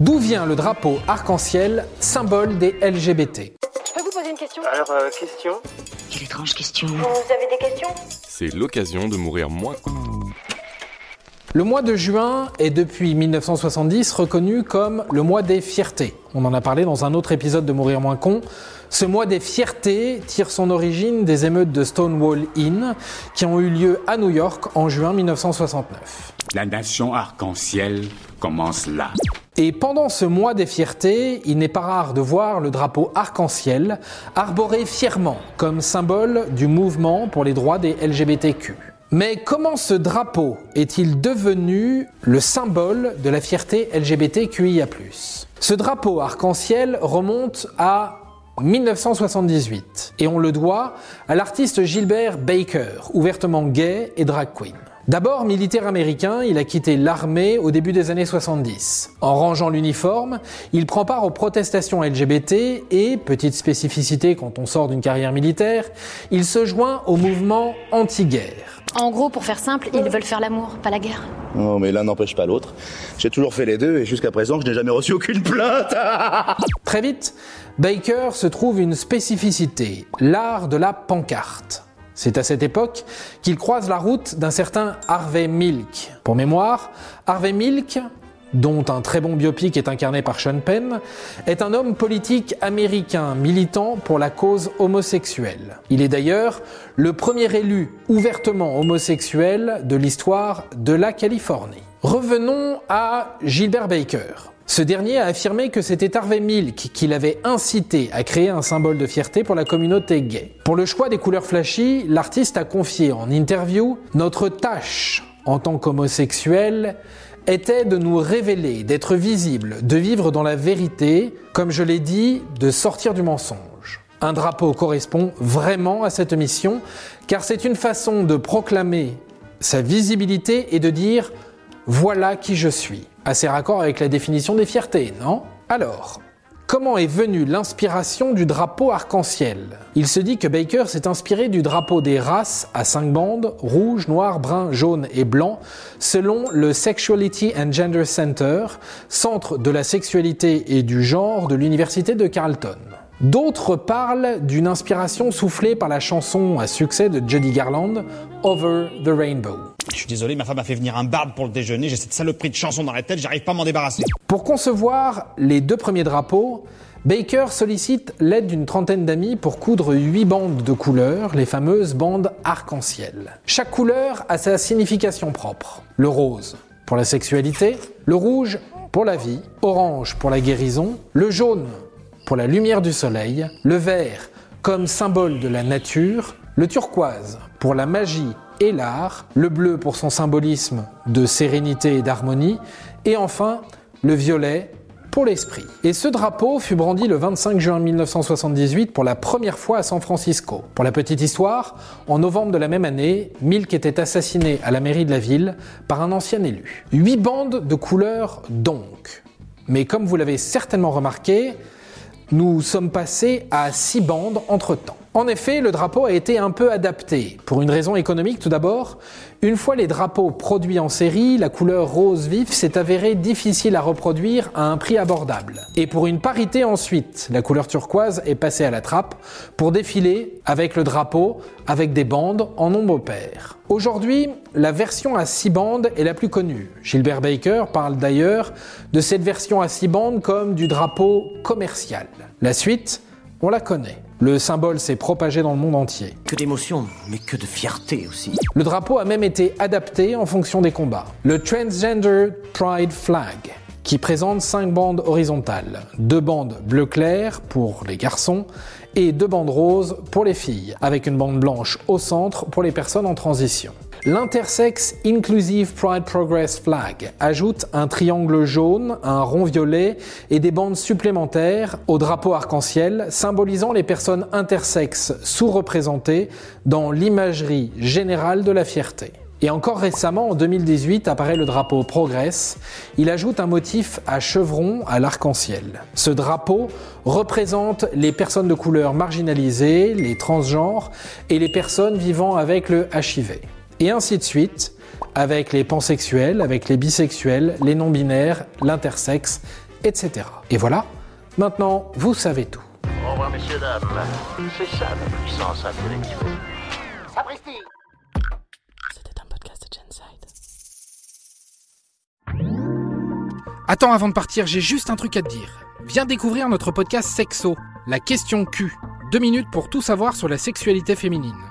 D'où vient le drapeau arc-en-ciel, symbole des LGBT Je peux vous poser une question? Alors, euh, question? Quelle étrange question. Vous avez des questions? C'est l'occasion de mourir moins. Le mois de juin est depuis 1970 reconnu comme le mois des fiertés. On en a parlé dans un autre épisode de Mourir moins con. Ce mois des fiertés tire son origine des émeutes de Stonewall Inn qui ont eu lieu à New York en juin 1969. La nation arc-en-ciel commence là. Et pendant ce mois des fiertés, il n'est pas rare de voir le drapeau arc-en-ciel arboré fièrement comme symbole du mouvement pour les droits des LGBTQ. Mais comment ce drapeau est-il devenu le symbole de la fierté LGBTQIA ⁇ Ce drapeau arc-en-ciel remonte à 1978 et on le doit à l'artiste Gilbert Baker, ouvertement gay et drag queen. D'abord militaire américain, il a quitté l'armée au début des années 70. En rangeant l'uniforme, il prend part aux protestations LGBT et, petite spécificité quand on sort d'une carrière militaire, il se joint au mouvement anti-guerre. En gros, pour faire simple, ils veulent faire l'amour, pas la guerre. Non, mais l'un n'empêche pas l'autre. J'ai toujours fait les deux et jusqu'à présent, je n'ai jamais reçu aucune plainte. Très vite, Baker se trouve une spécificité, l'art de la pancarte. C'est à cette époque qu'il croise la route d'un certain Harvey Milk. Pour mémoire, Harvey Milk, dont un très bon biopic est incarné par Sean Penn, est un homme politique américain militant pour la cause homosexuelle. Il est d'ailleurs le premier élu ouvertement homosexuel de l'histoire de la Californie. Revenons à Gilbert Baker. Ce dernier a affirmé que c'était Harvey Milk qui l'avait incité à créer un symbole de fierté pour la communauté gay. Pour le choix des couleurs flashy, l'artiste a confié en interview Notre tâche en tant qu'homosexuel était de nous révéler, d'être visible, de vivre dans la vérité, comme je l'ai dit, de sortir du mensonge. Un drapeau correspond vraiment à cette mission, car c'est une façon de proclamer sa visibilité et de dire voilà qui je suis. Assez raccord avec la définition des fiertés, non? Alors, comment est venue l'inspiration du drapeau arc-en-ciel? Il se dit que Baker s'est inspiré du drapeau des races à cinq bandes, rouge, noir, brun, jaune et blanc, selon le Sexuality and Gender Center, centre de la sexualité et du genre de l'université de Carleton. D'autres parlent d'une inspiration soufflée par la chanson à succès de Judy Garland, Over the Rainbow. Je suis désolé, ma femme a fait venir un barde pour le déjeuner, j'ai cette saloperie de chanson dans la tête, j'arrive pas à m'en débarrasser. Pour concevoir les deux premiers drapeaux, Baker sollicite l'aide d'une trentaine d'amis pour coudre huit bandes de couleurs, les fameuses bandes arc-en-ciel. Chaque couleur a sa signification propre. Le rose pour la sexualité, le rouge pour la vie, orange pour la guérison, le jaune pour la lumière du soleil, le vert comme symbole de la nature, le turquoise pour la magie et l'art, le bleu pour son symbolisme de sérénité et d'harmonie, et enfin le violet pour l'esprit. Et ce drapeau fut brandi le 25 juin 1978 pour la première fois à San Francisco. Pour la petite histoire, en novembre de la même année, Milk était assassiné à la mairie de la ville par un ancien élu. Huit bandes de couleurs donc. Mais comme vous l'avez certainement remarqué, nous sommes passés à six bandes entre-temps. En effet, le drapeau a été un peu adapté, pour une raison économique tout d'abord. Une fois les drapeaux produits en série, la couleur rose vif s'est avérée difficile à reproduire à un prix abordable. Et pour une parité ensuite, la couleur turquoise est passée à la trappe pour défiler avec le drapeau avec des bandes en nombre pair. Aujourd'hui, la version à six bandes est la plus connue. Gilbert Baker parle d'ailleurs de cette version à six bandes comme du drapeau commercial. La suite, on la connaît. Le symbole s'est propagé dans le monde entier. Que d'émotion, mais que de fierté aussi. Le drapeau a même été adapté en fonction des combats. Le Transgender Pride Flag, qui présente cinq bandes horizontales, deux bandes bleu clair pour les garçons et deux bandes roses pour les filles, avec une bande blanche au centre pour les personnes en transition. L'intersex Inclusive Pride Progress Flag ajoute un triangle jaune, un rond violet et des bandes supplémentaires au drapeau arc-en-ciel symbolisant les personnes intersexes sous-représentées dans l'imagerie générale de la fierté. Et encore récemment, en 2018, apparaît le drapeau Progress. Il ajoute un motif à chevron à l'arc-en-ciel. Ce drapeau représente les personnes de couleur marginalisées, les transgenres et les personnes vivant avec le HIV et ainsi de suite, avec les pansexuels, avec les bisexuels, les non-binaires, l'intersexe, etc. Et voilà, maintenant vous savez tout. Au revoir, messieurs, dames. C'est ça la puissance intellectuelle. Sapristi Attends, avant de partir, j'ai juste un truc à te dire. Viens découvrir notre podcast Sexo, la question Q. Deux minutes pour tout savoir sur la sexualité féminine.